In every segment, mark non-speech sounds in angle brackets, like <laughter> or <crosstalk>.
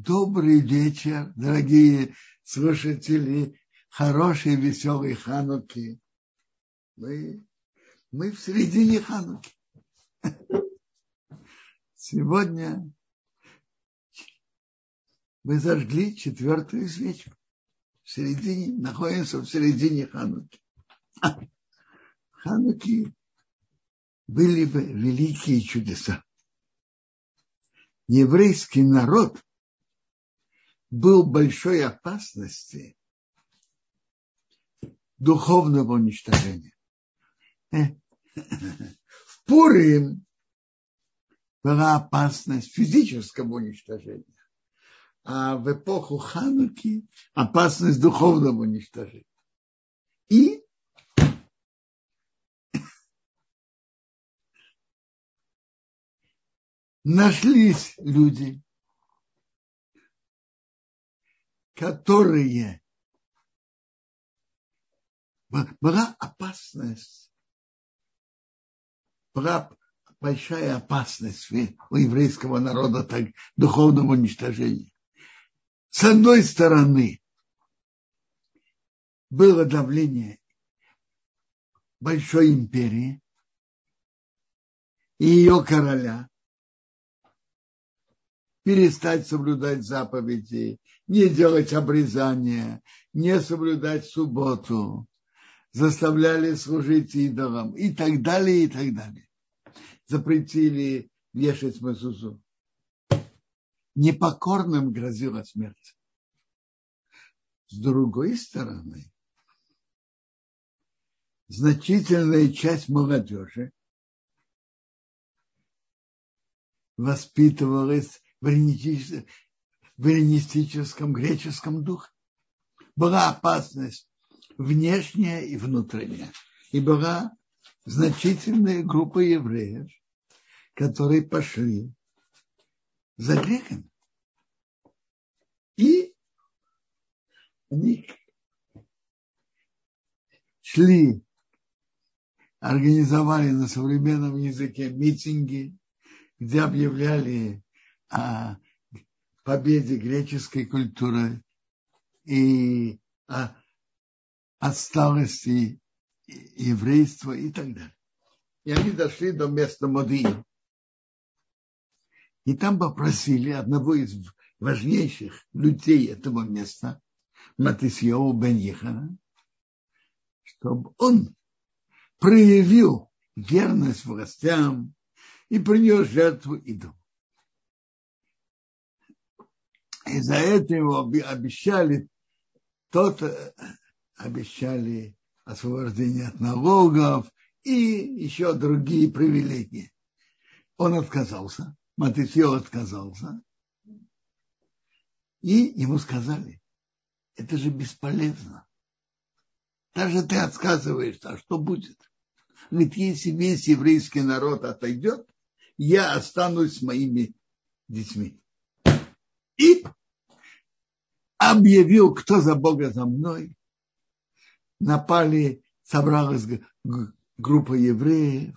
Добрый вечер, дорогие слушатели, хорошей, веселой Хануки. Мы, мы в середине Хануки. Сегодня мы зажгли четвертую свечку. В середине, находимся в середине Хануки. Хануки были бы великие чудеса. Еврейский народ был большой опасности духовного уничтожения. В Пурим была опасность физического уничтожения, а в эпоху Хануки опасность духовного уничтожения. И нашлись люди, которые была опасность, была большая опасность у еврейского народа так, духовного уничтожения. С одной стороны, было давление большой империи и ее короля, перестать соблюдать заповеди, не делать обрезания, не соблюдать субботу, заставляли служить идолам и так далее, и так далее. Запретили вешать мазузу. Непокорным грозила смерть. С другой стороны, значительная часть молодежи воспитывалась в эллинистическом греческом духе. Была опасность внешняя и внутренняя. И была значительная группа евреев, которые пошли за греками. И они шли, организовали на современном языке митинги, где объявляли о победе греческой культуры и о отсталости еврейства и так далее. И они дошли до места Модии. И там попросили одного из важнейших людей этого места, Матисьеву бен Ехана, чтобы он проявил верность властям и принес жертву идолу. И за это ему обещали, тот э, обещали освобождение от налогов и еще другие привилегии. Он отказался, Матисьо отказался. И ему сказали, это же бесполезно. Даже ты отказываешься, а что будет? Говорит, если весь еврейский народ отойдет, я останусь с моими детьми. И объявил, кто за Бога за мной. Напали, собралась группа евреев,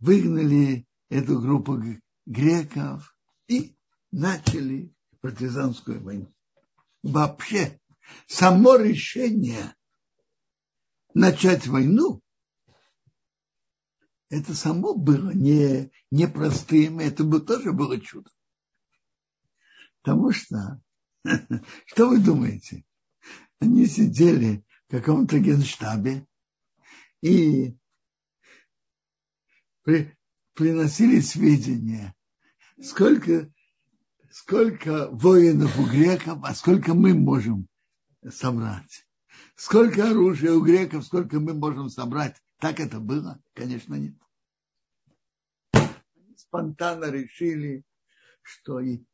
выгнали эту группу греков и начали партизанскую войну. Вообще, само решение начать войну, это само было не, непростым, это бы тоже было чудо. Потому что <laughs> Что вы думаете? Они сидели в каком-то генштабе и при, приносили сведения, сколько, сколько воинов у греков, а сколько мы можем собрать. Сколько оружия у греков, сколько мы можем собрать. Так это было? Конечно, нет. Они спонтанно решили, что и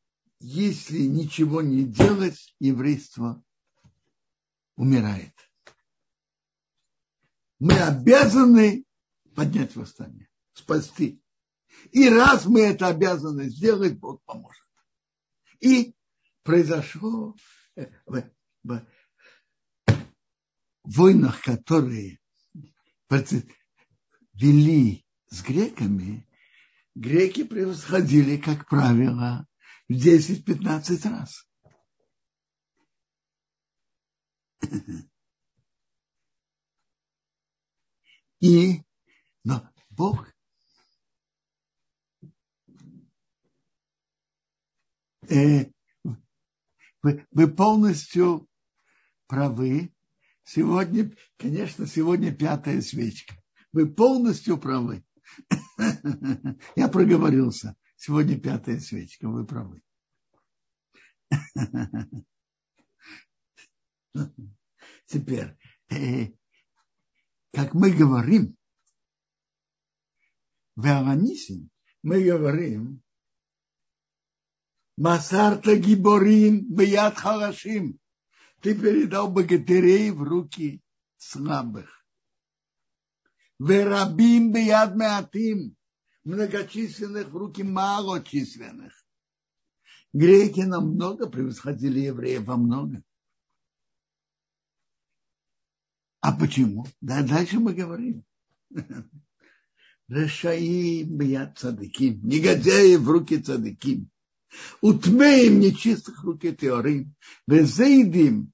если ничего не делать, еврейство умирает. Мы обязаны поднять восстание, спасти. И раз мы это обязаны сделать, Бог поможет. И произошло э, в, в войнах, которые вели с греками, греки превосходили, как правило, в 10-15 раз. И но Бог э, вы, вы полностью правы. Сегодня, конечно, сегодня пятая свечка. Вы полностью правы. <laughs> Я проговорился. Сегодня пятая свечка, вы правы. Теперь, э, как мы говорим, в Аванисим мы говорим, Масарта гиборим бияд халашим. Ты передал богатырей в руки слабых. Верабим бияд меатим. Многочисленных в руки малочисленных. Греки намного превосходили евреев во много. А почему? Да, дальше мы говорим. Решаим бьят цадыким. Негодяи в руки цадыким. Утмеем нечистых руки теорим. Безейдим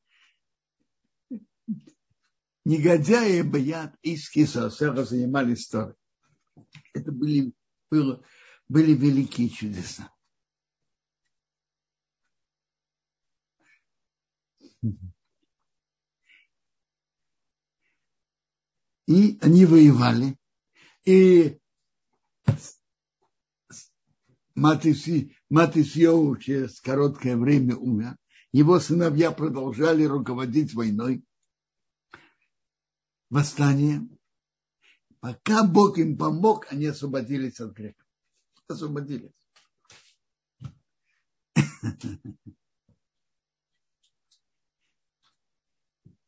негодяи боят из Кисосера занимались Торой. Это были, было, были великие чудеса. И они воевали. И Матисьеву через короткое время умер. Его сыновья продолжали руководить войной, восстанием. Пока Бог им помог, они освободились от греков. Освободились.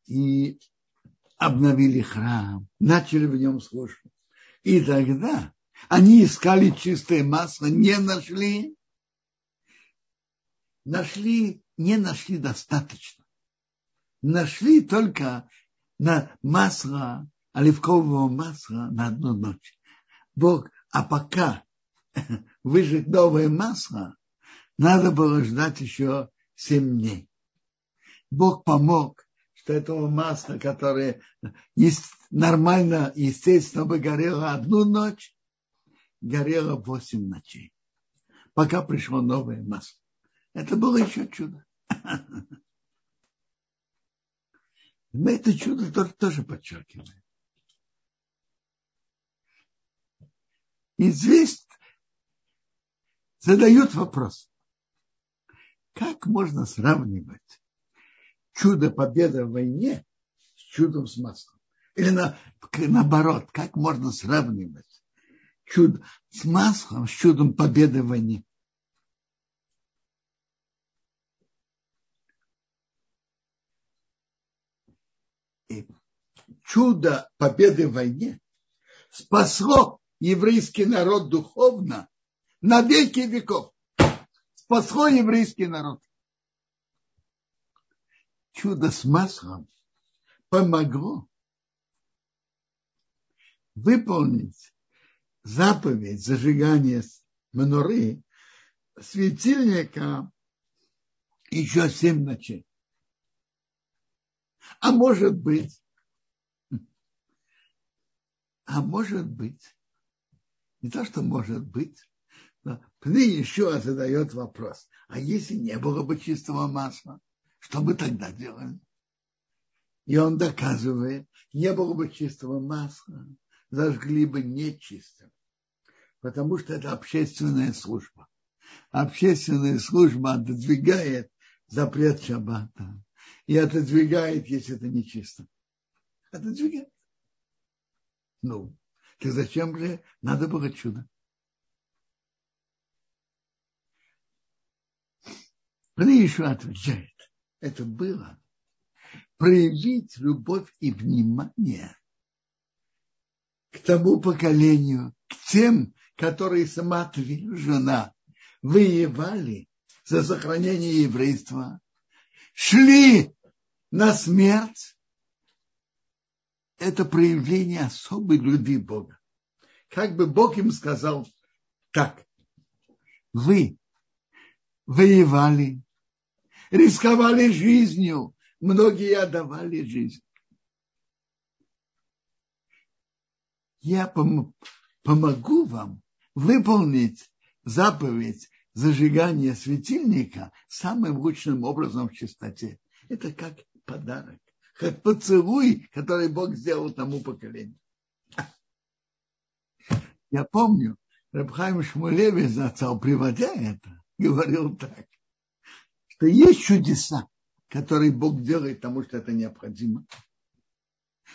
И обновили храм, начали в нем служить. И тогда они искали чистое масло, не нашли. Нашли, не нашли достаточно. Нашли только на масло, оливкового масла на одну ночь. Бог, а пока <laughs> выжить новое масло, надо было ждать еще семь дней. Бог помог, что этого масла, которое нормально, естественно, бы горело одну ночь, горело восемь ночей, пока пришло новое масло. Это было еще чудо. <laughs> Мы это чудо тоже подчеркиваем. И здесь задают вопрос, как можно сравнивать чудо победы в войне с чудом с маслом? Или на, наоборот, как можно сравнивать чудо с маслом, с чудом победы в войне. И чудо победы в войне спасло еврейский народ духовно на веки веков. Спасло еврейский народ. Чудо с маслом помогло выполнить заповедь зажигания мануры светильника еще семь ночей. А может быть, а может быть, не то, что может быть, но Пны еще задает вопрос, а если не было бы чистого масла, что бы тогда делали? И он доказывает, не было бы чистого масла, зажгли бы нечистым потому что это общественная служба. Общественная служба отодвигает запрет шаббата и отодвигает, если это нечисто. Отодвигает. Ну, так зачем же надо было чудо? еще отвечает, это было проявить любовь и внимание к тому поколению, к тем, которые жена воевали за сохранение еврейства, шли на смерть, это проявление особой любви Бога. Как бы Бог им сказал так, вы воевали, рисковали жизнью, многие отдавали жизнь. Я пом- помогу вам выполнить заповедь зажигания светильника самым лучшим образом в чистоте. Это как подарок, как поцелуй, который Бог сделал тому поколению. <laughs> Я помню, Рабхайм Шмулеви зацал, приводя это, говорил так, что есть чудеса, которые Бог делает, потому что это необходимо.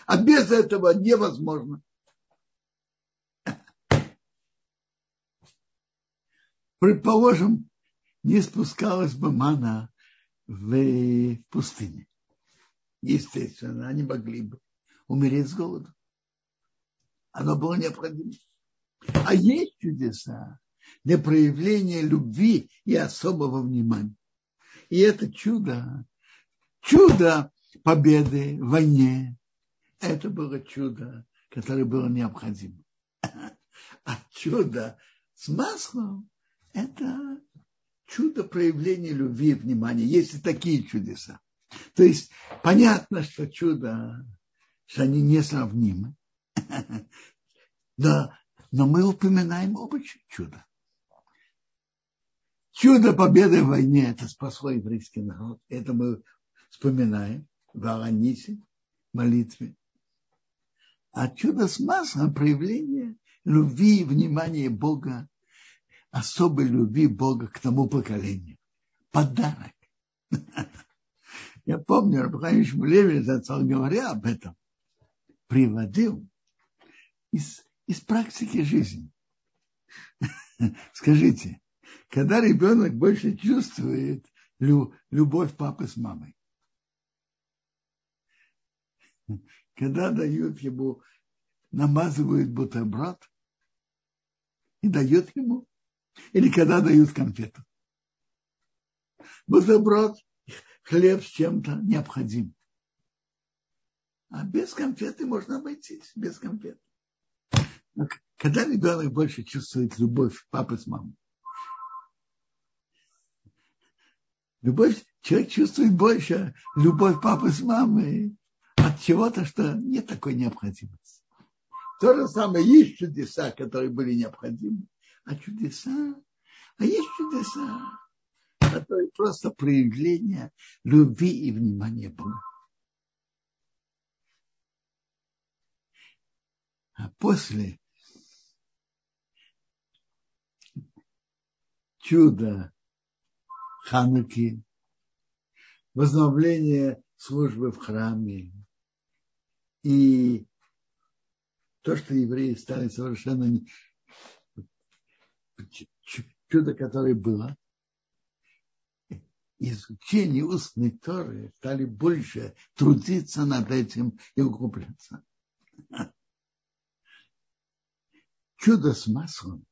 А без этого невозможно. <laughs> Предположим, не спускалась бы мана в пустыне. Естественно, они могли бы умереть с голоду. Оно было необходимо. А есть чудеса для проявления любви и особого внимания. И это чудо, чудо победы в войне, это было чудо, которое было необходимо. А чудо с маслом – это чудо проявления любви и внимания. Есть и такие чудеса. То есть понятно, что чудо, что они несравнимы. Да, но мы упоминаем оба чуда. Чудо победы в войне – это спасло еврейский народ. Это мы вспоминаем в Аланисе, молитве. А чудо с маслом – проявление любви и внимания Бога, особой любви Бога к тому поколению. Подарок. Я помню, Рабхайм Шмулевич, говоря об этом, приводил из из практики жизни. <laughs> Скажите, когда ребенок больше чувствует любовь папы с мамой, <laughs> когда дают ему, намазывают бутерброд и дают ему, или когда дают конфету. Бутерброд, хлеб с чем-то необходим. А без конфеты можно обойтись, без конфеты. Когда ребенок больше чувствует любовь папы с мамой, любовь, человек чувствует больше любовь папы с мамой от чего-то, что нет такой необходимости. То же самое, есть чудеса, которые были необходимы, а чудеса, а есть чудеса, которые просто проявление любви и внимания Бога. А после чудо Хануки, возобновление службы в храме и то, что евреи стали совершенно чудо, которое было, изучение устной Торы стали больше трудиться над этим и углубляться. Чудо с маслом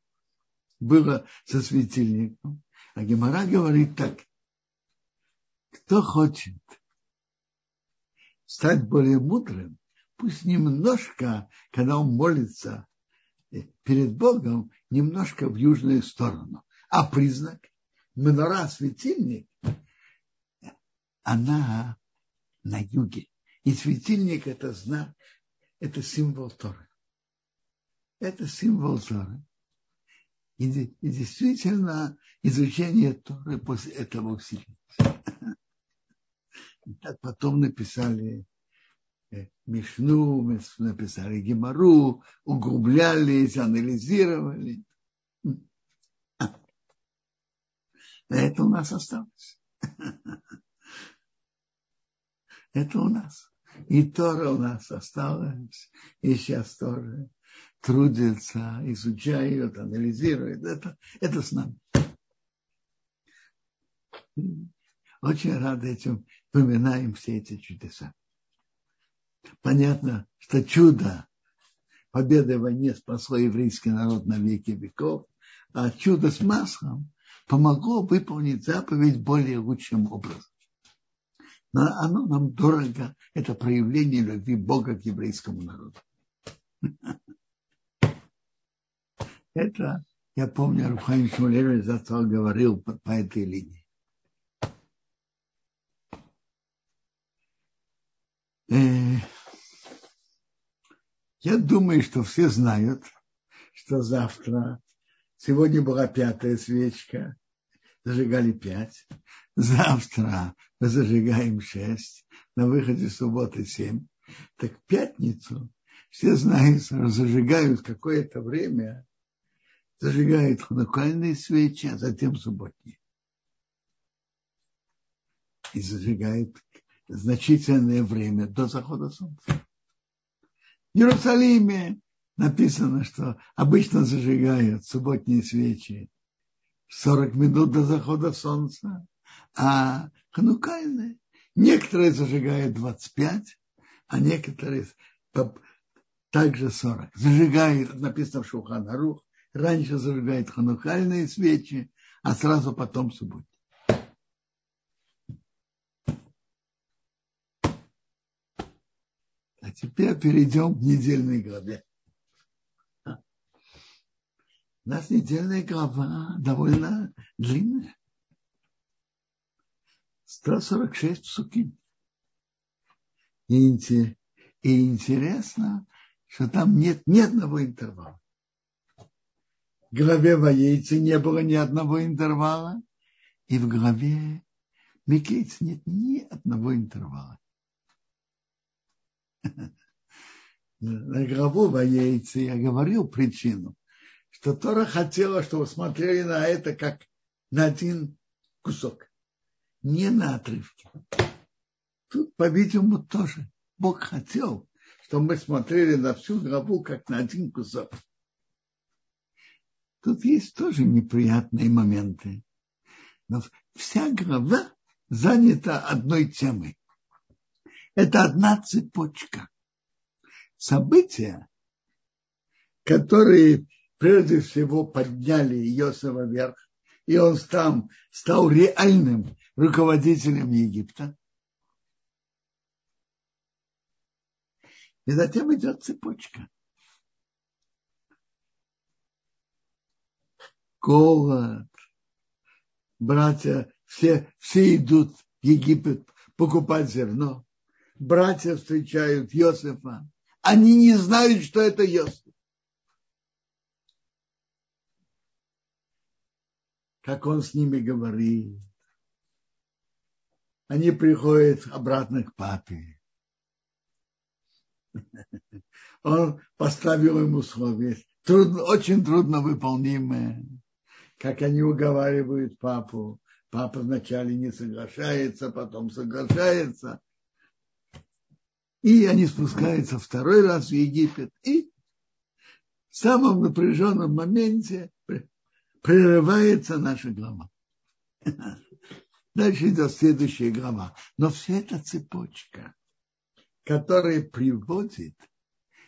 было со светильником. А Гемора говорит так. Кто хочет стать более мудрым, пусть немножко, когда он молится перед Богом, немножко в южную сторону. А признак менора светильник, она на юге. И светильник это знак, это символ Торы. Это символ Торы. И, и действительно изучение Торы после этого усилилось. Так потом написали э, Мишну, написали Гемору, углублялись, анализировали. А это у нас осталось. <laughs> Это у нас. И Тора у нас осталась, и сейчас тоже трудятся, изучают, анализируют. Это, это с нами. Очень рады этим, вспоминаем все эти чудеса. Понятно, что чудо победы в войне спасло еврейский народ на веки веков, а чудо с маслом помогло выполнить заповедь более лучшим образом. Но оно нам дорого, это проявление любви Бога к еврейскому народу. <laughs> Это Я помню, Рухаим Шмулевич зато говорил по, по этой линии. Э, я думаю, что все знают, что завтра, сегодня была пятая свечка, зажигали пять, завтра мы зажигаем шесть, на выходе субботы семь. Так в пятницу все знают, зажигают какое-то время зажигает ханукальные свечи, а затем субботние. И зажигает значительное время до захода солнца. В Иерусалиме написано, что обычно зажигают субботние свечи 40 минут до захода солнца, а ханукальные некоторые зажигают 25, а некоторые также 40. Зажигают, написано в Шуханарух, раньше зажигает ханухальные свечи, а сразу потом субботние. А теперь перейдем к недельной главе. Нас недельная глава довольно длинная. 146 псуки. И, и интересно, что там нет ни одного интервала главе Ваейцы не было ни одного интервала, и в главе Микейц нет ни одного интервала. <laughs> На главу Ваейцы я говорил причину, что Тора хотела, чтобы смотрели на это как на один кусок, не на отрывки. Тут, по-видимому, тоже Бог хотел, чтобы мы смотрели на всю главу как на один кусок. Тут есть тоже неприятные моменты. Но вся глава занята одной темой. Это одна цепочка. События, которые прежде всего подняли Иосифа вверх, и он там стал реальным руководителем Египта. И затем идет цепочка. голод. Братья, все, все идут в Египет покупать зерно. Братья встречают Иосифа. Они не знают, что это Иосиф. Как он с ними говорит. Они приходят обратно к папе. Он поставил ему условия, трудно, очень трудно выполнимые как они уговаривают папу. Папа вначале не соглашается, потом соглашается. И они спускаются второй раз в Египет. И в самом напряженном моменте прерывается наша глава. Дальше идет следующая глава. Но вся эта цепочка, которая приводит,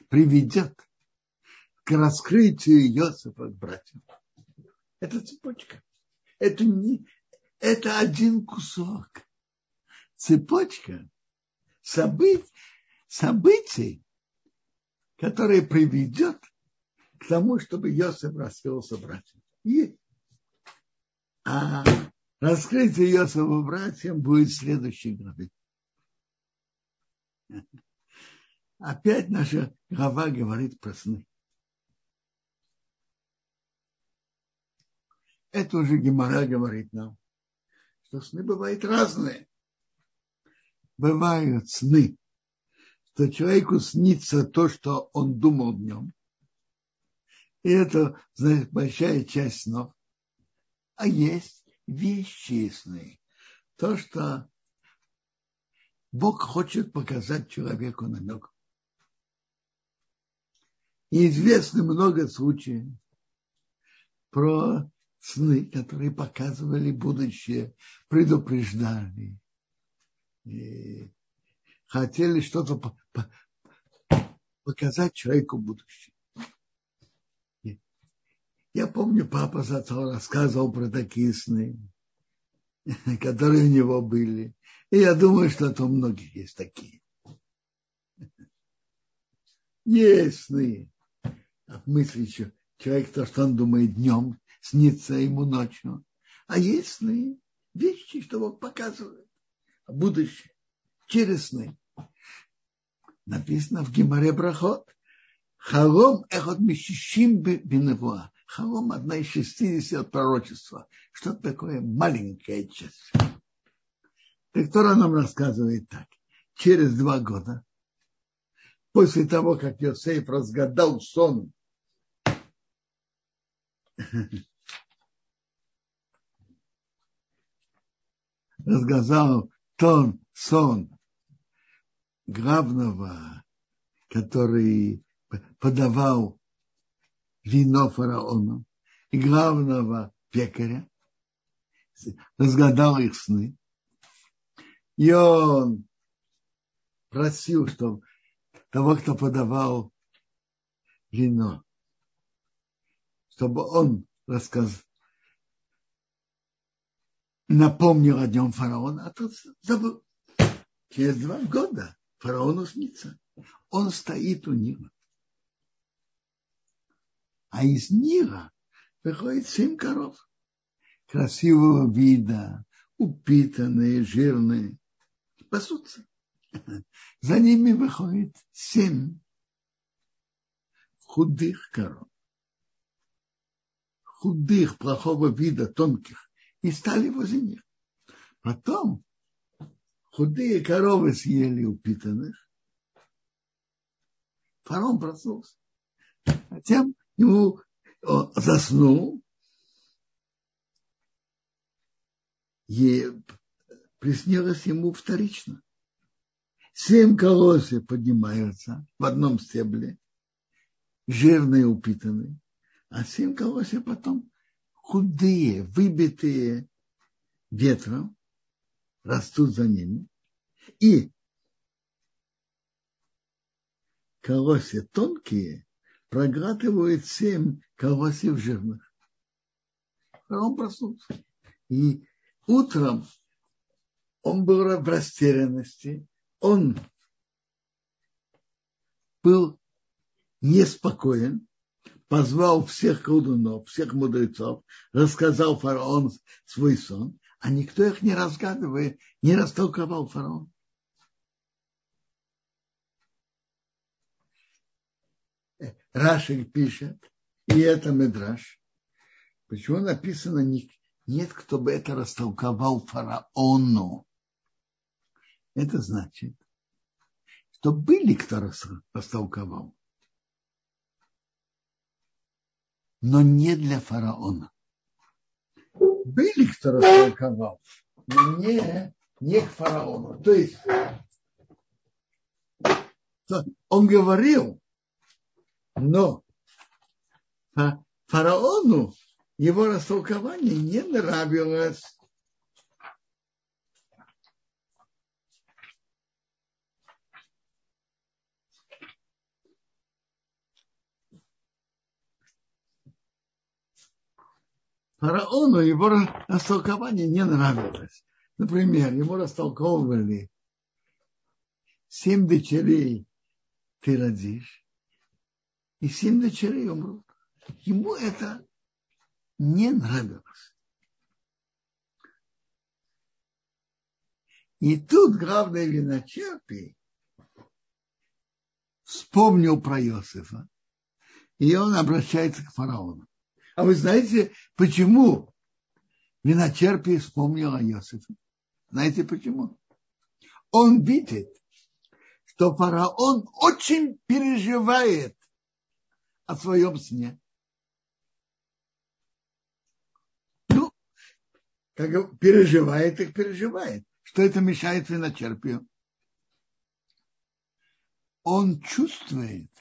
приведет к раскрытию Иосифа к братьям. Это цепочка. Это, не, это один кусок. Цепочка событий, событий, которая приведет к тому, чтобы Йосиф раскрылся братьям. И, а раскрытие Йосифа братьям будет в следующей главе. Опять наша глава говорит про сны. Это уже Гемора говорит нам, что сны бывают разные. Бывают сны, что человеку снится то, что он думал днем. И это, знаете, большая часть снов. А есть вещи сны. То, что Бог хочет показать человеку намек. И известно много случаев про сны, которые показывали будущее, предупреждали, и хотели что-то показать человеку будущее. Я помню, папа зато рассказывал про такие сны, <laughs> которые у него были. И я думаю, что у многих есть такие. <laughs> Есть сны. А мысли еще Человек то, что он думает днем, снится ему ночью. А есть сны, вещи, что Бог показывает. Будущее. Через сны. Написано в Гимаре Брахот. Халом эхот мишишим биневуа. Халом одна из шестидесяти от пророчества. Что такое маленькая часть? Так Тора нам рассказывает так. Через два года, после того, как Йосейф разгадал сон, разгадал тон, сон главного, который подавал вино фараону, и главного пекаря, разгадал их сны. И он просил, чтобы того, кто подавал вино, чтобы он рассказал, напомнил о нем фараона, а тот забыл. Через два года фараону снится. Он стоит у Нила. А из Нила выходит семь коров. Красивого вида, упитанные, жирные. Пасутся. За ними выходит семь худых коров. Худых, плохого вида, тонких. И стали возле них. Потом худые коровы съели упитанных. Фараон проснулся. Затем ему заснул. И приснилось ему вторично. Семь колосьев поднимаются в одном стебле, жирные, упитанные, а семь колосьев потом худые, выбитые ветром, растут за ними. И колосья тонкие проглатывают семь колосьев жирных. Он проснулся. И утром он был в растерянности, он был неспокоен, позвал всех колдунов, всех мудрецов, рассказал фараон свой сон, а никто их не разгадывает, не растолковал фараон. Рашик пишет, и это Медраш. Почему написано, нет, кто бы это растолковал фараону? Это значит, что были кто растолковал, но не для фараона. Были кто растолковал, но не, не к фараону. То есть он говорил, но фараону его растолкование не нравилось. фараону его растолкование не нравилось. Например, ему растолковывали семь дочерей ты родишь, и семь дочерей умрут. Ему это не нравилось. И тут главный виночерпий вспомнил про Иосифа, и он обращается к фараону. А вы знаете, почему виночерпий вспомнил о Иосифе? Знаете почему? Он видит, что фараон очень переживает о своем сне. Ну, как переживает, так переживает. Что это мешает виночерпию? Он чувствует,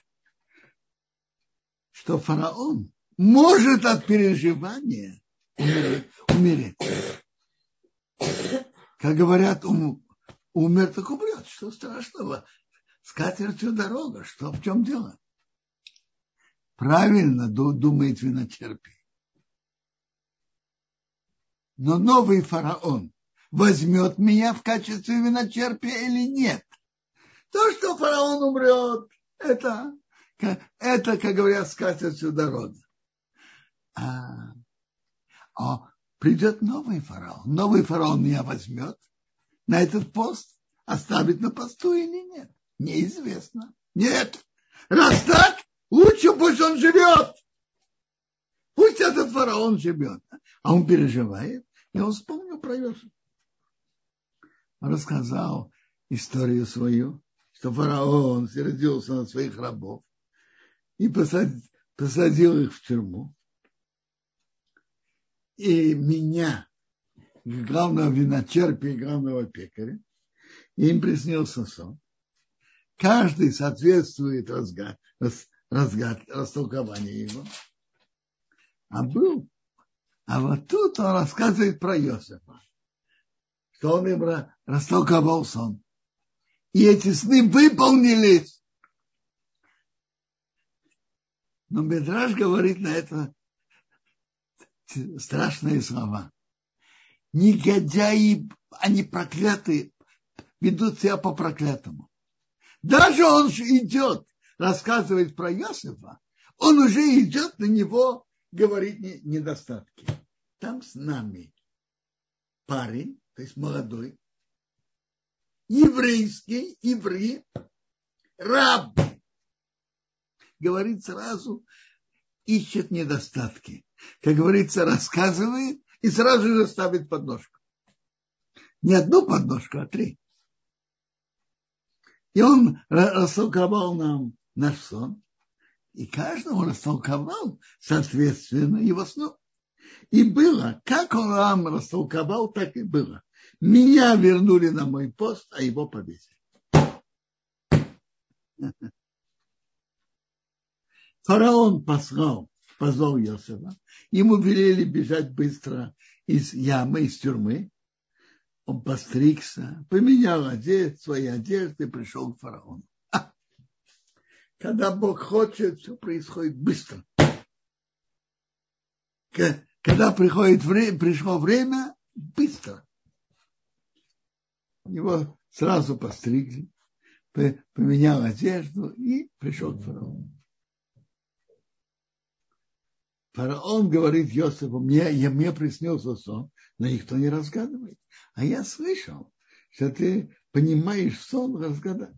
что фараон может от переживания умереть. Как говорят, ум, умер, так умрет. Что страшного? С катертью дорога. Что, в чем дело? Правильно думает виночерпий. Но новый фараон возьмет меня в качестве виночерпия или нет? То, что фараон умрет, это, это как говорят, с катертью дорога. А, а придет новый фараон. Новый фараон меня возьмет на этот пост, оставит на посту или нет. Неизвестно. Нет. Раз так, лучше пусть он живет. Пусть этот фараон живет. А он переживает, и он вспомнил про Иосифа. Рассказал историю свою, что фараон сердился на своих рабов и посадил, посадил их в тюрьму. И меня, главного виночерпия и главного пекаря, им приснился сон. Каждый соответствует разгад, разгад, растолкованию его. А был, а вот тут он рассказывает про Иосифа, что он им растолковал сон. И эти сны выполнились. Но Медраж говорит на это страшные слова. Негодяи, они проклятые, ведут себя по проклятому. Даже он идет, рассказывает про Иосифа, он уже идет на него говорить недостатки. Там с нами парень, то есть молодой, еврейский, еврей, раб, говорит сразу, ищет недостатки. Как говорится, рассказывает и сразу же ставит подножку. Не одну подножку, а три. И он растолковал нам наш сон. И каждому растолковал, соответственно, его сну. И было, как он нам растолковал, так и было. Меня вернули на мой пост, а его повесили. <laughs> Фараон послал, позвал Иосифа. Ему велели бежать быстро из ямы, из тюрьмы. Он постригся, поменял одежду, свои одежды, пришел к фараону. Когда Бог хочет, все происходит быстро. Когда приходит время, пришло время, быстро. Его сразу постригли, поменял одежду и пришел к фараону. Фараон говорит Йосифу, мне, я, мне приснился сон, но никто не разгадывает. А я слышал, что ты понимаешь сон разгадать.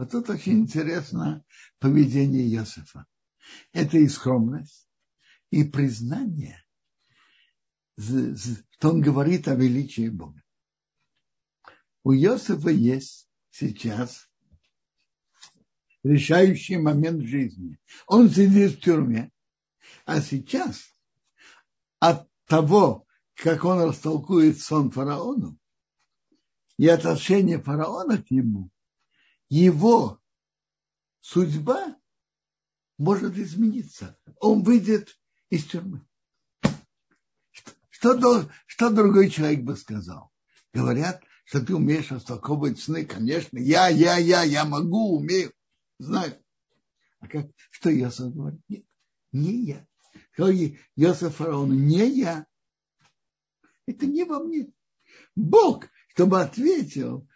Вот тут очень интересно поведение Иосифа. Это и скромность, и признание, что он говорит о величии Бога. У Иосифа есть сейчас решающий момент жизни. Он сидит в тюрьме, а сейчас от того, как он растолкует сон фараону и отношение фараона к нему, его судьба может измениться. Он выйдет из тюрьмы. Что, что другой человек бы сказал? Говорят, что ты умеешь растолковывать сны. Конечно, я, я, я, я могу, умею, знаю. А как, что я говорит? Нет, не я. Сказал Йосиф фараону, не я. Это не во мне. Бог, чтобы ответил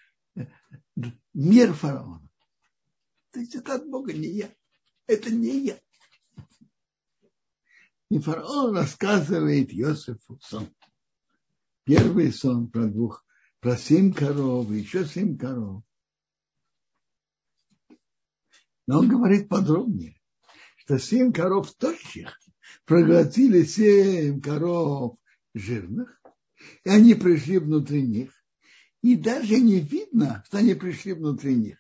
мир фараона. То есть это от Бога, не я. Это не я. И фараон рассказывает Иосифу сон. Первый сон про двух, про семь коров, еще семь коров. Но он говорит подробнее, что семь коров тощих проглотили семь коров жирных, и они пришли внутри них, и даже не видно, что они пришли внутри них.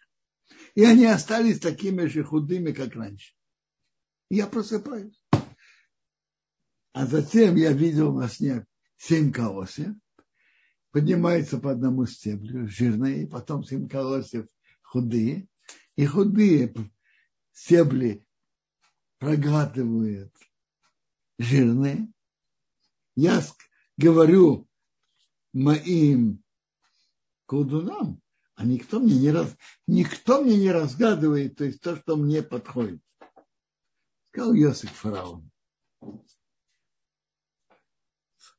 И они остались такими же худыми, как раньше. Я просыпаюсь. А затем я видел во сне семь колосьев, поднимается по одному стеблю, жирные, потом семь колосьев худые, и худые стебли проглатывают жирные. Я говорю моим колдунам, а никто мне не, раз, никто мне не разгадывает, то есть то, что мне подходит. Сказал Йосиф фараон.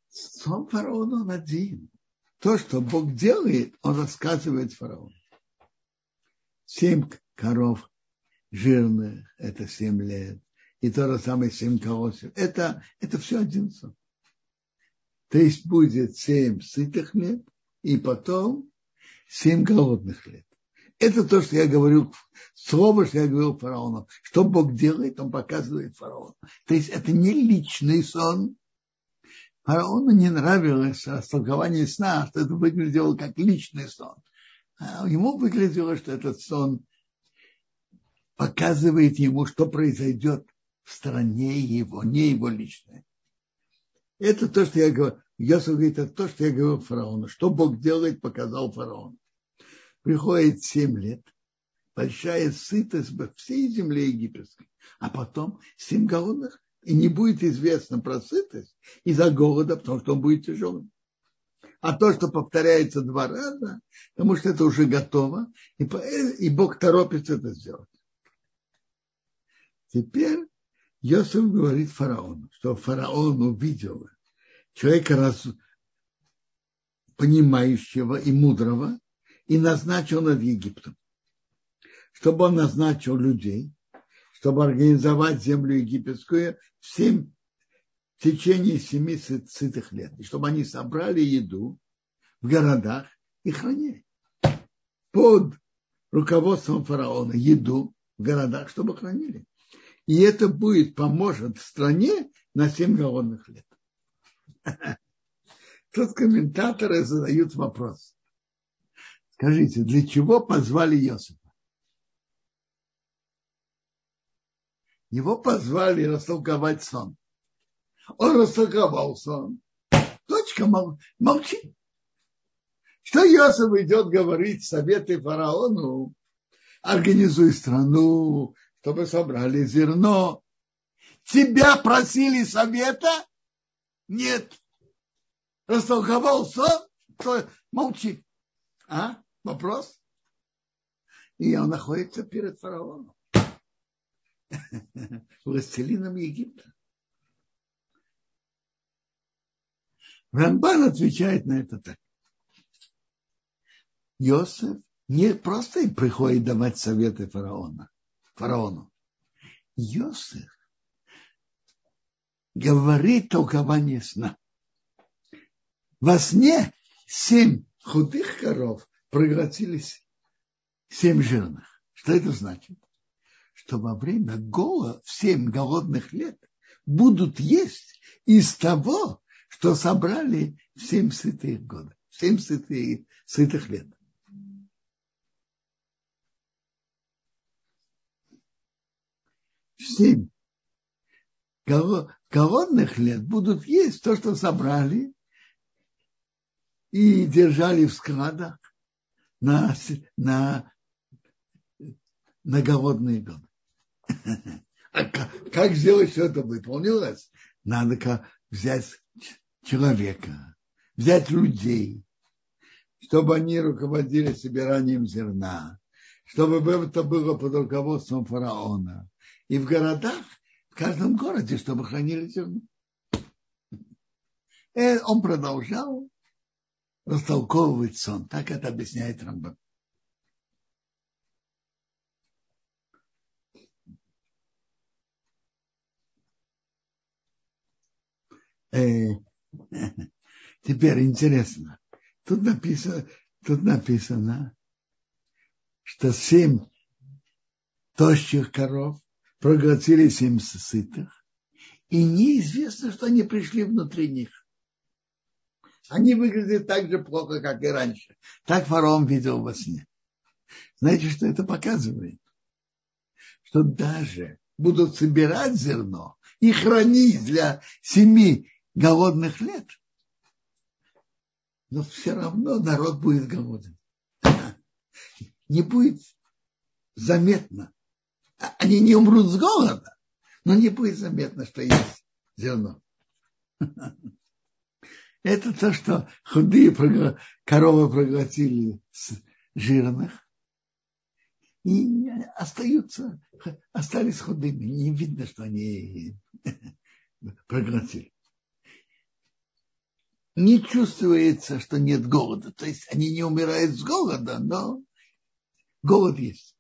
Сон фараона он один. То, что Бог делает, он рассказывает фараону. Семь коров жирных – это семь лет. и то же самое семь колосьев. Это, это все один сон. То есть будет семь сытых лет, и потом семь голодных лет. Это то, что я говорю, слово, что я говорил фараону. Что Бог делает, он показывает фараону. То есть это не личный сон. Фараону не нравилось растолкование сна, что это выглядело как личный сон. А ему выглядело, что этот сон показывает ему, что произойдет в стране его, не его личное. Это то, что я говорю. Йосиф говорит, это то, что я говорил фараону. Что Бог делает, показал фараону. Приходит семь лет, большая сытость во всей земле египетской, а потом семь голодных, и не будет известно про сытость из-за голода, потому что он будет тяжелым. А то, что повторяется два раза, потому что это уже готово, и, и Бог торопится это сделать. Теперь Йосиф говорит фараону, что фараон увидел человека раз, понимающего и мудрого, и назначил над Египтом. Чтобы он назначил людей, чтобы организовать землю египетскую в, семь, в течение семи сытых лет. И чтобы они собрали еду в городах и хранили под руководством фараона еду в городах, чтобы хранили. И это будет, поможет стране на семь голодных лет. <laughs> Тут комментаторы задают вопрос. Скажите, для чего позвали Иосифа? Его позвали растолковать сон. Он растолковал сон. Дочка, мол, молчи. Что Иосиф идет говорить советы фараону, организуй страну, чтобы собрали зерно. Тебя просили совета? Нет. Растолковал сон? То молчи. А? Вопрос? И он находится перед фараоном. <laughs> Властелином Египта. Рамбан отвечает на это так. Йосеф не просто приходит давать советы фараона фараону. Йосиф говорит толкование сна. Во сне семь худых коров превратились в семь жирных. Что это значит? Что во время голода, в семь голодных лет, будут есть из того, что собрали в семь сытых года, в семь сытых, сытых лет. семь голодных лет будут есть то, что собрали и держали в складах на, на, на голодные годы. <laughs> А как сделать, что это выполнилось? Надо взять человека, взять людей, чтобы они руководили собиранием зерна, чтобы это было под руководством фараона, и в городах, каждом городе, чтобы хранили зерно. И э, он продолжал растолковывать сон. Так это объясняет Рамбан. Э, теперь интересно. Тут написано, тут написано, что семь тощих коров проглотили семь сытых, и неизвестно, что они пришли внутри них. Они выглядят так же плохо, как и раньше. Так фараон видел во сне. Знаете, что это показывает? Что даже будут собирать зерно и хранить для семи голодных лет, но все равно народ будет голоден. Не будет заметно, они не умрут с голода, но не будет заметно, что есть зерно. Это то, что худые коровы проглотили с жирных, и остаются, остались худыми. Не видно, что они проглотили. Не чувствуется, что нет голода. То есть они не умирают с голода, но голод есть.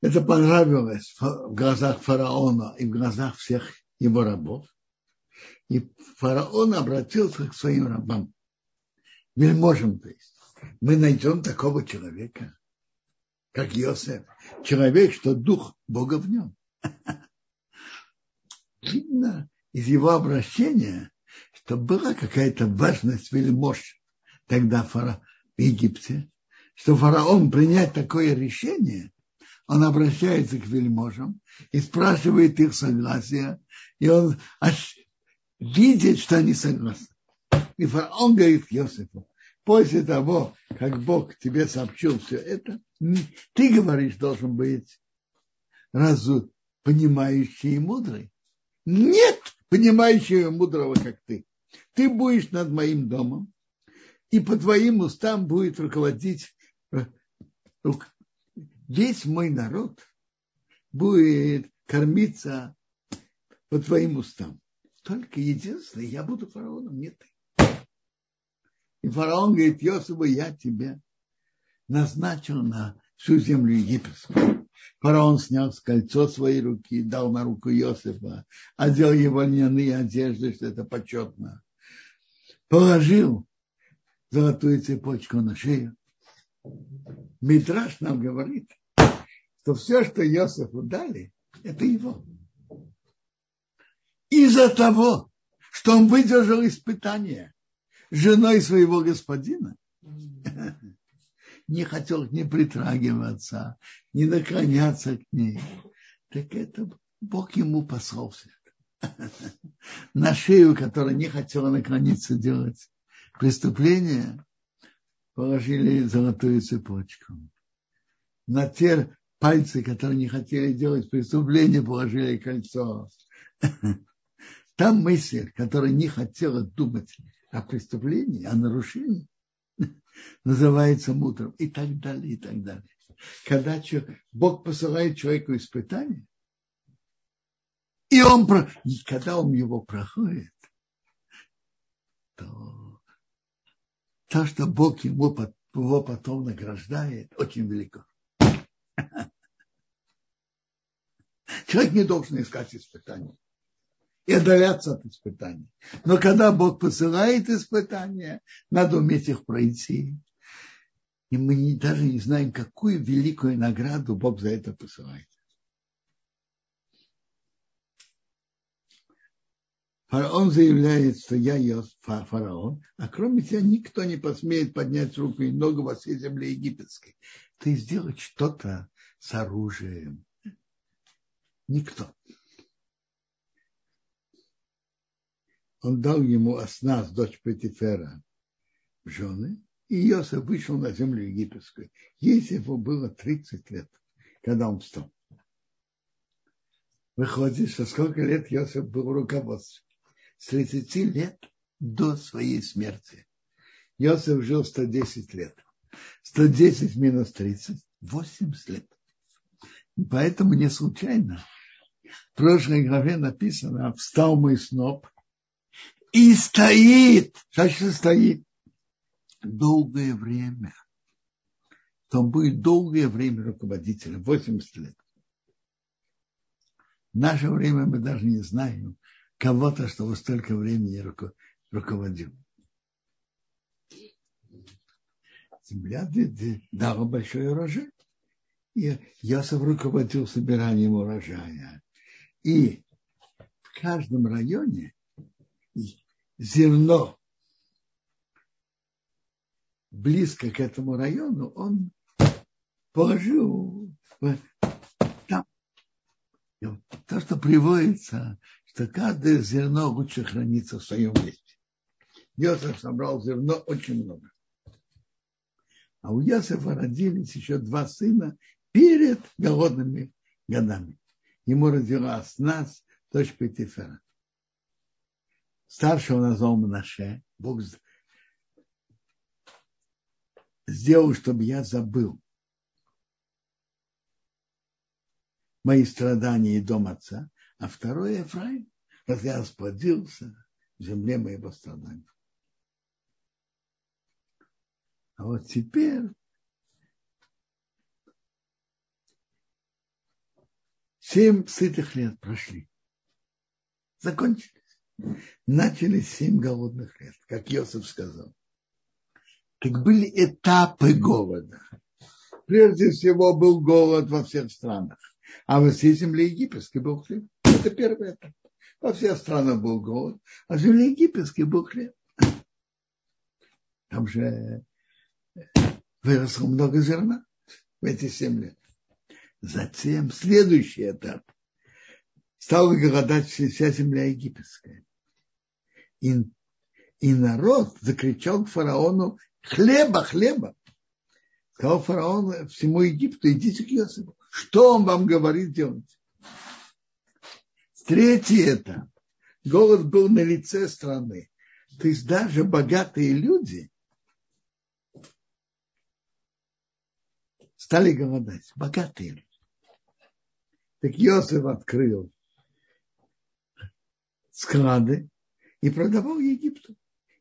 Это понравилось в глазах фараона и в глазах всех его рабов. И фараон обратился к своим рабам, вельможам, то есть. Мы найдем такого человека, как Иосиф. Человек, что дух Бога в нем. <laughs> Видно из его обращения, что была какая-то важность вельмож тогда в Египте, что фараон принять такое решение, он обращается к вельможам и спрашивает их согласия, и он видит, что они согласны. И фараон говорит Иосифу, после того, как Бог тебе сообщил все это, ты говоришь, должен быть разу понимающий и мудрый. Нет понимающего и мудрого, как ты. Ты будешь над моим домом, и по твоим устам будет руководить э, весь мой народ будет кормиться по твоим устам. Только единственное, я буду фараоном, не ты. И фараон говорит, Йосифу, я тебя назначил на всю землю египетскую. Фараон снял с кольцо своей руки, дал на руку Иосифа, одел его льняные одежды, что это почетно. Положил золотую цепочку на шею. Митраш нам говорит, что все, что Иосифу дали, это его. Из-за того, что он выдержал испытание женой своего господина, не хотел к ней притрагиваться, не наклоняться к ней. Так это Бог ему послался. На шею, которая не хотела наклониться делать преступление, положили золотую цепочку. На те пальцы, которые не хотели делать преступление, положили кольцо. Там мысль, которая не хотела думать о преступлении, о нарушении, называется мудрым и так далее, и так далее. Когда Бог посылает человеку испытание, и он, и когда он его проходит, то то, что Бог ему, его потом награждает, очень велико. Человек не должен искать испытания и отдаляться от испытаний. Но когда Бог посылает испытания, надо уметь их пройти. И мы даже не знаем, какую великую награду Бог за это посылает. Фараон заявляет, что я фараон, а кроме тебя никто не посмеет поднять руку и ногу во всей земле египетской. Ты сделать что-то с оружием. Никто. он дал ему Аснас, дочь Петифера, жены, и Иосиф вышел на землю египетскую. Есифу было 30 лет, когда он встал. Выходит, что сколько лет Иосиф был в руководстве? С 30 лет до своей смерти. Иосиф жил 110 лет. 110 минус 30 – 80 лет. И поэтому не случайно в прошлой главе написано «Встал мой сноп, и стоит, значит стоит долгое время. То он будет долгое время руководителем, 80 лет. В наше время мы даже не знаем кого-то, что столько времени руководил. Земля дала большой урожай. И Ясов руководил собиранием урожая. И в каждом районе зерно близко к этому району, он положил там. То, что приводится, что каждое зерно лучше хранится в своем месте. Йосиф собрал зерно очень много. А у Йосифа родились еще два сына перед голодными годами. Ему родилась нас, дочь Петифера старшего назвал Манаше, Бог сделал, чтобы я забыл мои страдания и дом отца, а второй Ефраим, раз я расплодился в земле моего страдания. А вот теперь Семь сытых лет прошли. Закончились. Начались семь голодных лет, как Йосиф сказал. Так были этапы голода. Прежде всего был голод во всех странах. А во всей земле египетской был хлеб. Это первый этап. Во всех странах был голод, а в земле египетской был хлеб. Там же выросло много зерна в эти семь лет. Затем следующий этап. Стала голодать вся земля египетская. И, и народ закричал к фараону хлеба, хлеба. Сказал фараон всему Египту, идите к Иосифу. Что он вам говорит делать? Третий этап. Голод был на лице страны. То есть даже богатые люди стали голодать. Богатые люди. Так Йосиф открыл склады и продавал Египту.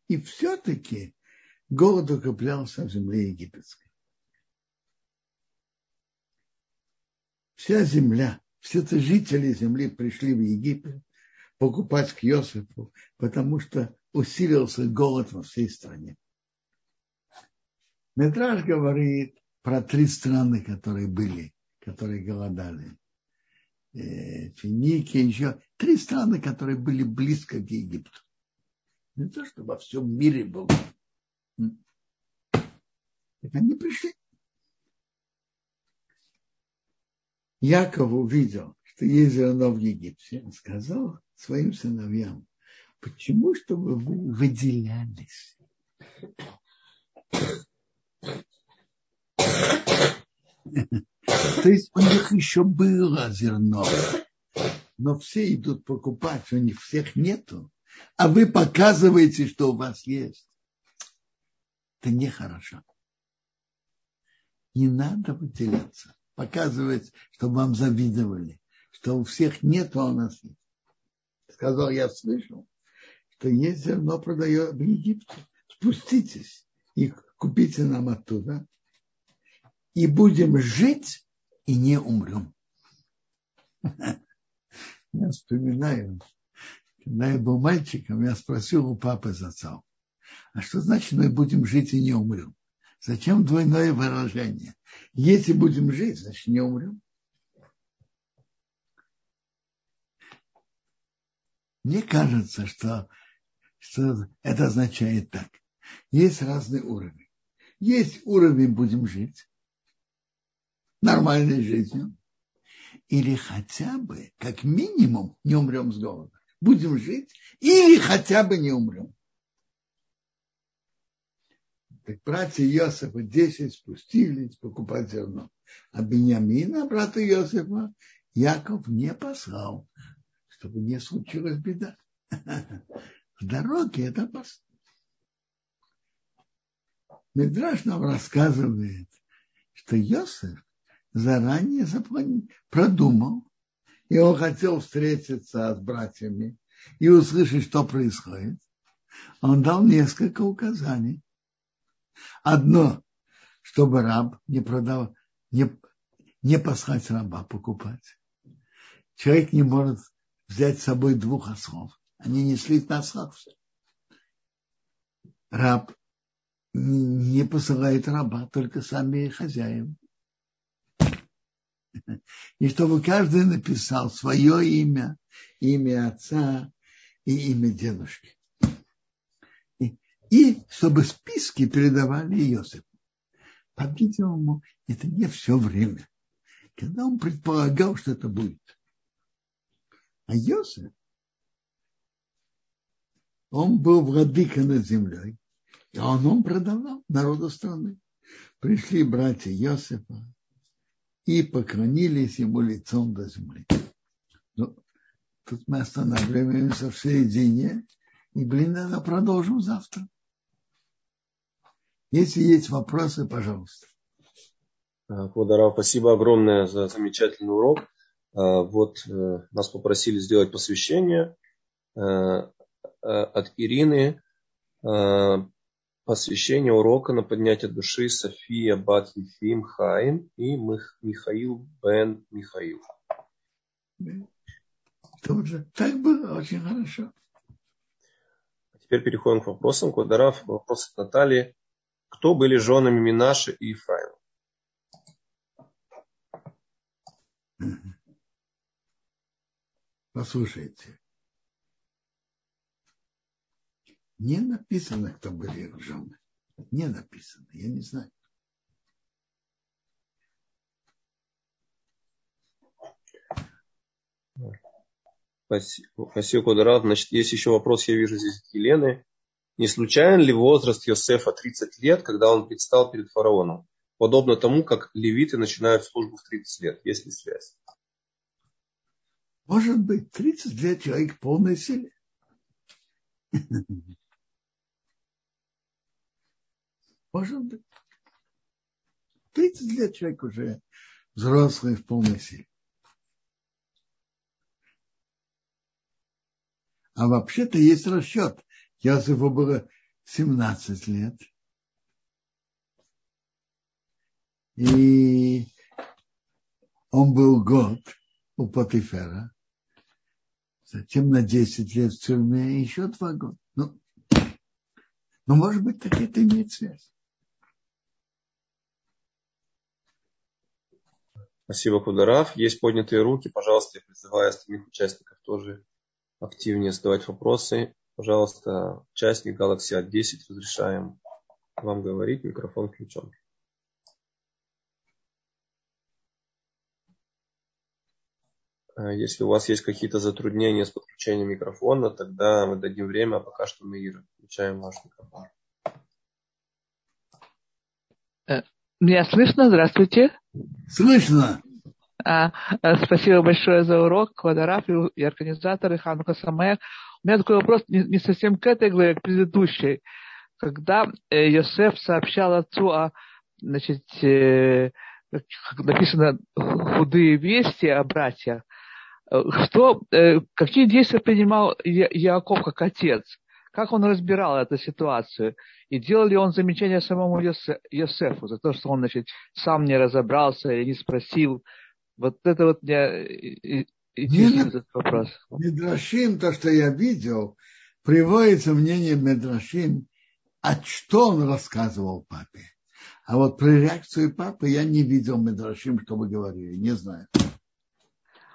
И все-таки голод укреплялся в земле египетской. Вся земля, все это жители земли пришли в Египет покупать к Йосифу, потому что усилился голод во всей стране. Метраж говорит про три страны, которые были, которые голодали. Э, Финики, еще три страны, которые были близко к Египту. Не то, что во всем мире было. Так они пришли. Яков увидел, что есть зерно в Египте. Он сказал своим сыновьям, почему, чтобы вы выделялись? То есть у них еще было зерно, но все идут покупать, у них всех нету, а вы показываете, что у вас есть. Это нехорошо. Не надо выделяться, показывать, чтобы вам завидовали, что у всех нет, а у нас есть. Сказал, я слышал, что есть зерно продает в Египте. Спуститесь и купите нам оттуда, и будем жить и не умрем. <laughs> Я вспоминаю, когда я был мальчиком, я спросил у папы за отцом, а что значит мы будем жить и не умрем? Зачем двойное выражение? Если будем жить, значит не умрем. Мне кажется, что, что это означает так. Есть разный уровень. Есть уровень будем жить, нормальной жизнью, или хотя бы, как минимум, не умрем с голода. Будем жить, или хотя бы не умрем. Так братья Иосифа 10 спустились покупать зерно. А Бениамина, брата Иосифа, Яков не послал, чтобы не случилась беда. <laughs> В дороге это опасно. Медраж нам рассказывает, что Иосиф заранее запланировал, продумал, и он хотел встретиться с братьями и услышать, что происходит. Он дал несколько указаний. Одно, чтобы раб не продал, не, не послать раба покупать. Человек не может взять с собой двух ослов. Они несли на ослах все. Раб не посылает раба, только сами хозяева и чтобы каждый написал свое имя, имя отца и имя дедушки. И, чтобы списки передавали Иосифу. По-видимому, это не все время, когда он предполагал, что это будет. А Иосиф, он был владыка над землей, и он, он продавал народу страны. Пришли братья Иосифа, и поклонились ему лицом до земли. Ну, тут мы останавливаемся в середине, и, блин, наверное, продолжим завтра. Если есть вопросы, пожалуйста. Квадарав, спасибо огромное за замечательный урок. А, вот э, нас попросили сделать посвящение э, э, от Ирины посвящение урока на поднятие души София Бат Ефим Хаим и Михаил Бен Михаил. Тоже. Так было очень хорошо. Теперь переходим к вопросам. Квадорав, вопрос от Натальи. Кто были женами Минаши и Ефраима? Послушайте. Не написано, кто были их жены. Не написано. Я не знаю. Спасибо, Квадрат. Значит, есть еще вопрос, я вижу здесь Елены. Не случайен ли возраст Йосефа 30 лет, когда он предстал перед фараоном? Подобно тому, как левиты начинают службу в 30 лет. Есть ли связь? Может быть, 30 лет человек в полной силе. Может быть. 30 лет человек уже взрослый в полной силе. А вообще-то есть расчет. Иосифу было 17 лет. И он был год у Патифера. Затем на 10 лет в тюрьме и еще два года. Ну, ну может быть, так это имеет связь. Спасибо, Кударав. Есть поднятые руки. Пожалуйста, я призываю остальных участников тоже активнее задавать вопросы. Пожалуйста, участник Galaxy A10, разрешаем вам говорить, микрофон включен. А если у вас есть какие-то затруднения с подключением микрофона, тогда мы дадим время, а пока что мы включаем ваш микрофон. Э, меня слышно? Здравствуйте. Слышно. А, а, спасибо большое за урок, Квадораф и организаторы Ханука Самех. У меня такой вопрос не, не совсем к этой главе, а к предыдущей. Когда э, Йосеф сообщал отцу о, значит, э, как написано, худые вести о братьях, э, что, э, какие действия принимал Я, Яков как отец? Как он разбирал эту ситуацию? И делал ли он замечания самому Йосефу за то, что он значит, сам не разобрался и не спросил, вот это вот меня интересует этот вопрос. Медрашим, то, что я видел, приводится мнение Медрашим, а что он рассказывал папе. А вот про реакцию папы я не видел Медрашим, что вы говорили, не знаю.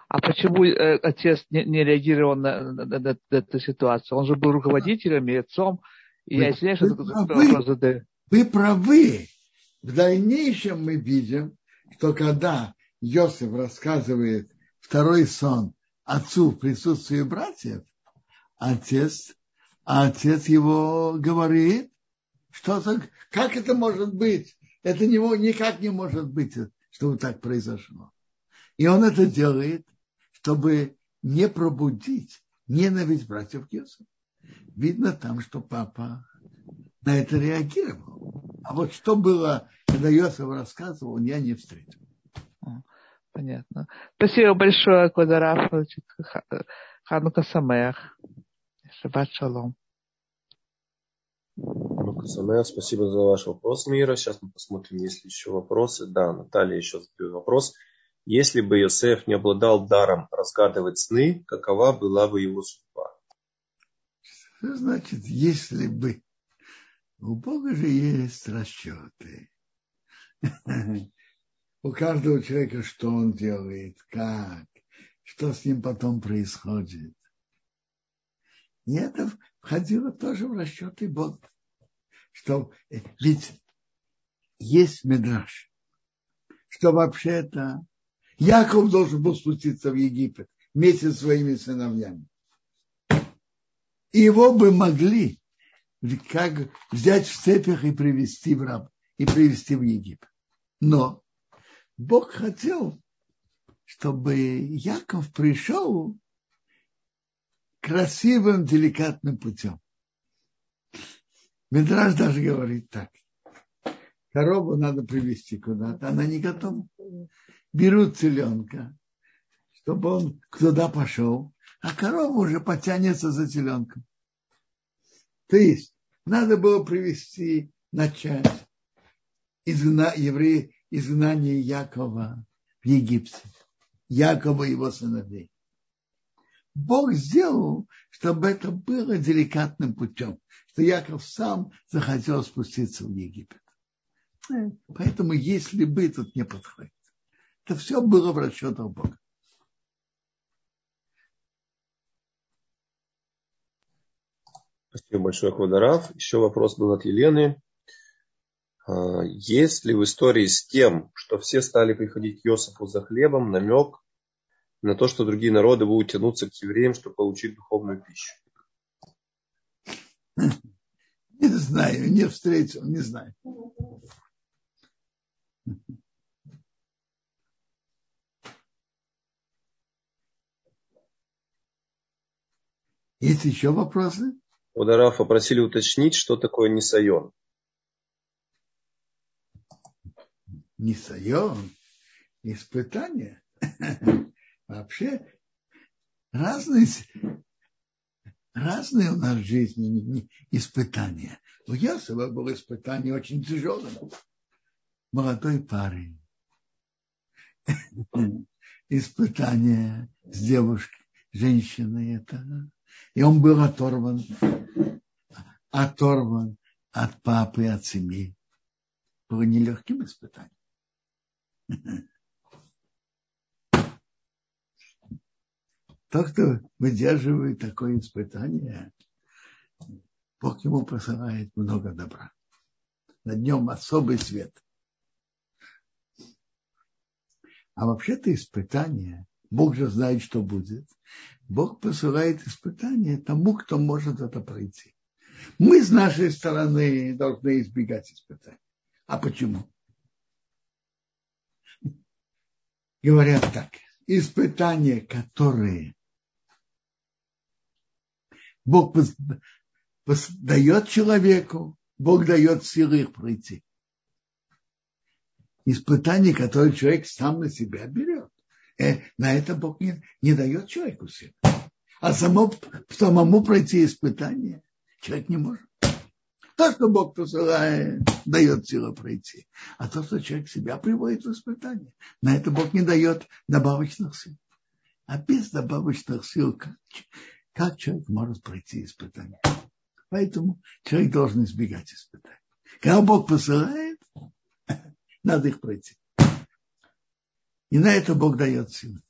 А почему э, отец не, не реагировал на, на, на, на эту ситуацию? Он же был руководителем и отцом. И вы, я извиняюсь, что такой вопрос задаю. Вы правы. В дальнейшем мы видим, что когда Йосиф рассказывает второй сон отцу в присутствии братьев, отец, а отец его говорит, что как это может быть? Это него никак не может быть, чтобы так произошло. И он это делает, чтобы не пробудить ненависть братьев Йосифа. Видно там, что папа на это реагировал. А вот что было, когда Йосиф рассказывал, я не встретил. Понятно. Спасибо большое, Квадараф. Ханука Самех. Шаббат шалом. Ханука Самех. Спасибо за ваш вопрос, Мира. Сейчас мы посмотрим, есть ли еще вопросы. Да, Наталья еще задает вопрос. Если бы Йосеф не обладал даром разгадывать сны, какова была бы его судьба? Что значит, если бы? У Бога же есть расчеты. <laughs> у каждого человека, что он делает, как, что с ним потом происходит. И это входило тоже в расчеты Бога. Что, э, ведь есть медраж, что вообще-то Яков должен был спуститься в Египет вместе со своими сыновьями. Его бы могли как взять в цепях и привести в раб, и привести в Египет. Но Бог хотел, чтобы Яков пришел красивым, деликатным путем. Медраж даже говорит так. Корову надо привести куда-то, она не готова. Берут теленка, чтобы он туда пошел, а корова уже потянется за теленком. То есть надо было привести, начать изгна, евреи, изгнание Якова в Египте. Якова и его сыновей. Бог сделал, чтобы это было деликатным путем, что Яков сам захотел спуститься в Египет. Поэтому если бы тут не подходит, это все было в расчетах Бога. Спасибо большое, Квадарав. Еще вопрос был от Елены. А, есть ли в истории с тем, что все стали приходить к Иосифу за хлебом, намек на то, что другие народы будут тянуться к евреям, чтобы получить духовную пищу? Не знаю, не встретил, не знаю. Есть еще вопросы? Ударав попросили уточнить, что такое нисайон. Нисайон, испытание. <laughs> Вообще разные, разные у нас в жизни испытания. У Ясова было испытание очень тяжелое. Молодой парень. <laughs> Испытание с девушкой, женщиной это. И он был оторван, оторван от папы, от семьи. Было нелегким испытанием. Тот, кто выдерживает такое испытание, Бог ему посылает много добра. На днем особый свет. А вообще-то испытание, Бог же знает, что будет. Бог посылает испытание тому, кто может это пройти. Мы с нашей стороны должны избегать испытаний. А почему? Говорят так. Испытания, которые Бог дает человеку, Бог дает силы их пройти. Испытание, которое человек сам на себя берет. Э, на это Бог не, не дает человеку силы. А само, самому пройти испытание человек не может. То, что Бог посылает, дает силу пройти. А то, что человек себя приводит в испытание, на это Бог не дает добавочных сил. А без добавочных сил как, как человек может пройти испытание? Поэтому человек должен избегать испытаний. Когда Бог посылает, <laughs> надо их пройти. И на это Бог дает силы.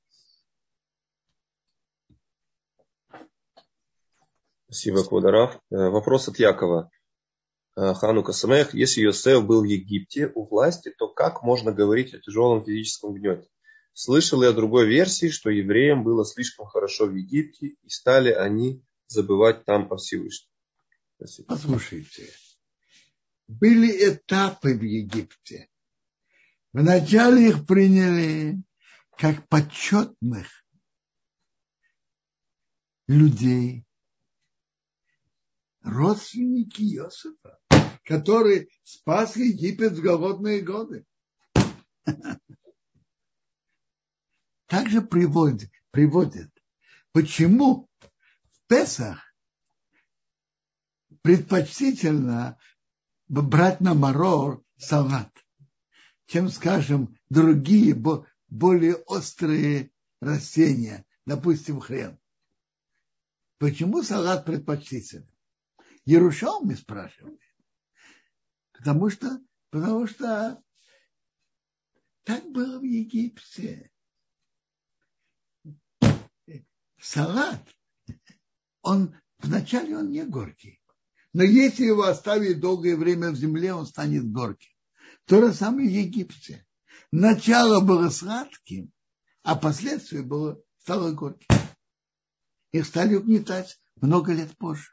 Спасибо, Квадарав. Э, вопрос от Якова. Э, Ханука Самех. Если Йосеф был в Египте у власти, то как можно говорить о тяжелом физическом гнете? Слышал я о другой версии, что евреям было слишком хорошо в Египте, и стали они забывать там о Всевышнем. Спасибо. Послушайте, были этапы в Египте. Вначале их приняли как почетных людей, родственники Иосифа, который спас Египет в голодные годы. <laughs> Также приводит, приводит, почему в Песах предпочтительно брать на марор салат, чем, скажем, другие более острые растения, допустим, хрен. Почему салат предпочтителен? Ярушалми спрашивает. Потому что, потому что так было в Египте. Салат, он вначале он не горький. Но если его оставить долгое время в земле, он станет горьким. То же самое в Египте. Начало было сладким, а последствия было, стало горьким. Их стали угнетать много лет позже.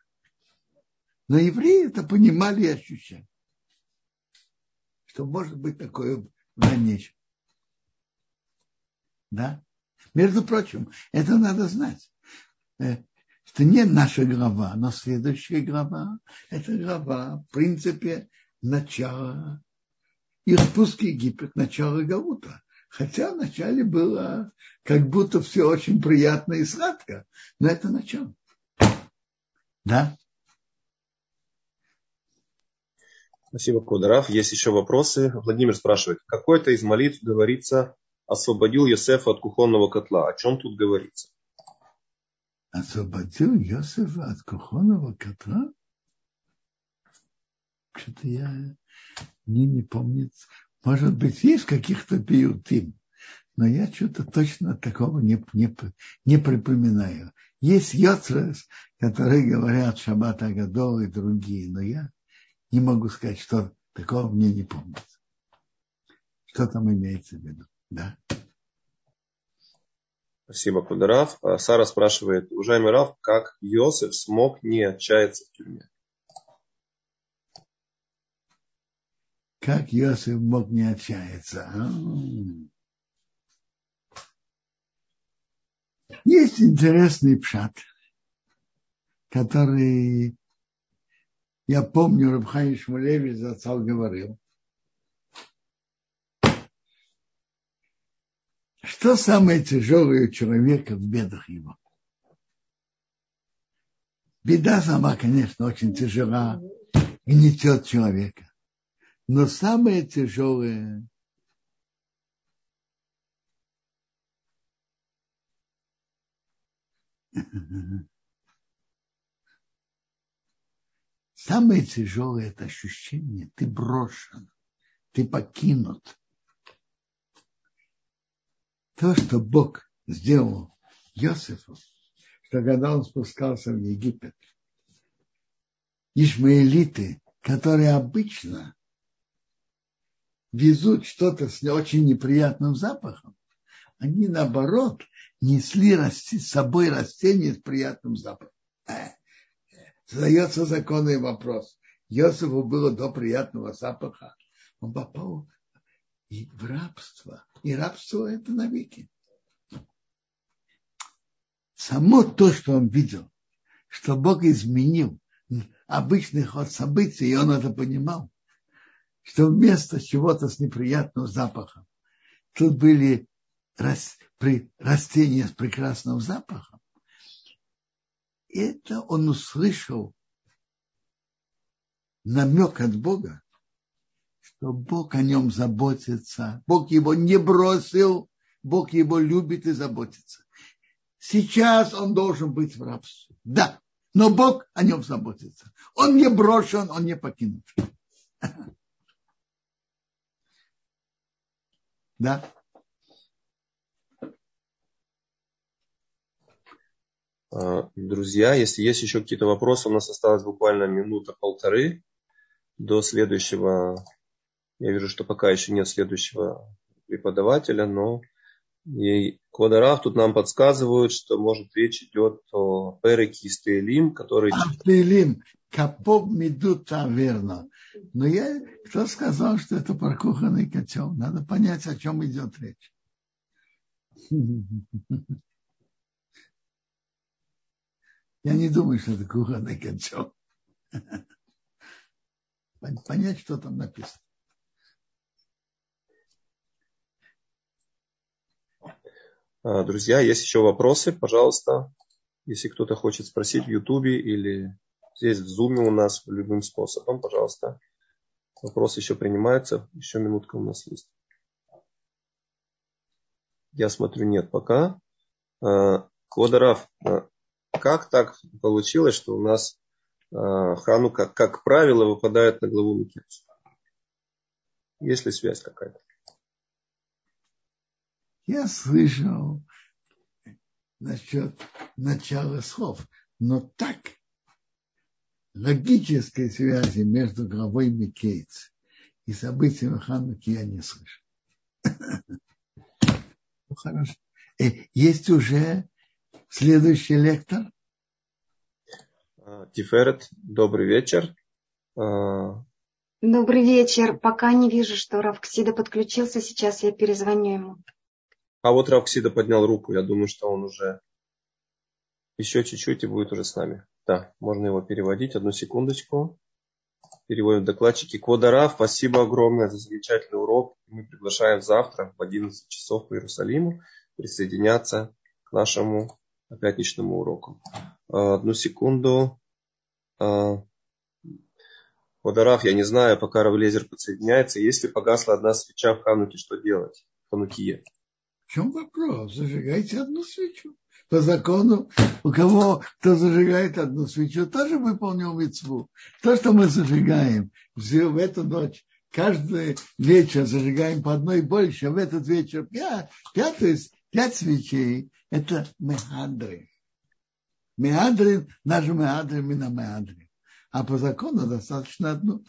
Но евреи это понимали и ощущали. Что может быть такое в дальнейшем. Да? Между прочим, это надо знать. Э, это не наша глава, но следующая глава – это глава, в принципе, начала и спуск Египет, начало Галута. Хотя вначале было как будто все очень приятно и сладко, но это начало. Да? Спасибо, Кударав. Есть еще вопросы. Владимир спрашивает, какой-то из молитв говорится, освободил Йосефа от кухонного котла. О чем тут говорится? освободил Йосифа от кухонного котла? Что-то я мне не помню. Может быть, есть каких-то пиютим, но я что-то точно такого не, не, не припоминаю. Есть йоцрес, которые говорят Шаббат Агадол и другие, но я не могу сказать, что такого мне не помнится. Что там имеется в виду? Да. Спасибо, Кударав. А Сара спрашивает, уважаемый Рав, как Йосиф смог не отчаяться в тюрьме? Как Йосиф мог не отчаяться? А? Есть интересный пшат, который я помню, Рабхай Шмулевич зацал говорил, Что самое тяжелое у человека в бедах его? Беда сама, конечно, очень тяжела, гнетет человека. Но самое тяжелое <laughs> Самое тяжелое это ощущение, ты брошен, ты покинут. То, что Бог сделал Иосифу, что когда он спускался в Египет, ишмаэлиты, которые обычно везут что-то с очень неприятным запахом, они наоборот несли с собой растение с приятным запахом. Задается законный вопрос. Иосифу было до приятного запаха. Он попал в рабство. И рабство это навеки. Само то, что он видел, что Бог изменил обычный ход событий, и он это понимал, что вместо чего-то с неприятным запахом, тут были растения с прекрасным запахом. Это он услышал намек от Бога, что Бог о нем заботится. Бог его не бросил, Бог его любит и заботится. Сейчас он должен быть в рабстве. Да, но Бог о нем заботится. Он не брошен, он не покинут. <laughs> Да. Друзья, если есть еще какие-то вопросы, у нас осталось буквально минута-полторы до следующего я вижу, что пока еще нет следующего преподавателя, но и Квадарав тут нам подсказывают, что, может, речь идет о Переке из Тейлим, который... А, Тейлим, Капоб Медута, верно. Но я, кто сказал, что это про кухонный котел? Надо понять, о чем идет речь. <laughs> Я не думаю, что это кухонный котел. Понять, что там написано. А, друзья, есть еще вопросы, пожалуйста. Если кто-то хочет спросить в Ютубе или здесь в Зуме у нас любым способом, пожалуйста. Вопрос еще принимается. Еще минутка у нас есть. Я смотрю, нет пока. А, Квадарав, а, как так получилось, что у нас Ханука, как правило, выпадает на главу Микельса? Есть ли связь какая-то? Я слышал насчет начала слов, но так логической связи между главой Микейц и событием Хануки я не слышу. <laughs> Ну, хорошо. Э, есть уже следующий лектор? А, Тиферет, добрый вечер. А, добрый вечер. Пока не вижу, что Равксида подключился. Сейчас я перезвоню ему. А вот Равксида поднял руку. Я думаю, что он уже еще чуть-чуть и будет уже с нами. Да, можно его переводить. Одну секундочку. Переводим докладчики. Квадарав, спасибо огромное за замечательный урок. Мы приглашаем завтра в 11 часов по Иерусалиму присоединяться к нашему пятничному уроку. Э, одну секунду. Э, Подарав, я не знаю, пока Равлезер подсоединяется. Если погасла одна свеча в Хануке, что делать? В Ханукие. В чем вопрос? Зажигайте одну свечу. По закону, у кого, кто зажигает одну свечу, тоже выполнил мецву. То, что мы зажигаем в эту ночь, каждый вечер зажигаем по одной больше, а в этот вечер пять, пятый Пять свечей – это мехадрин. Меадрин, наш меадрин, миномеадрин. А по закону достаточно одну.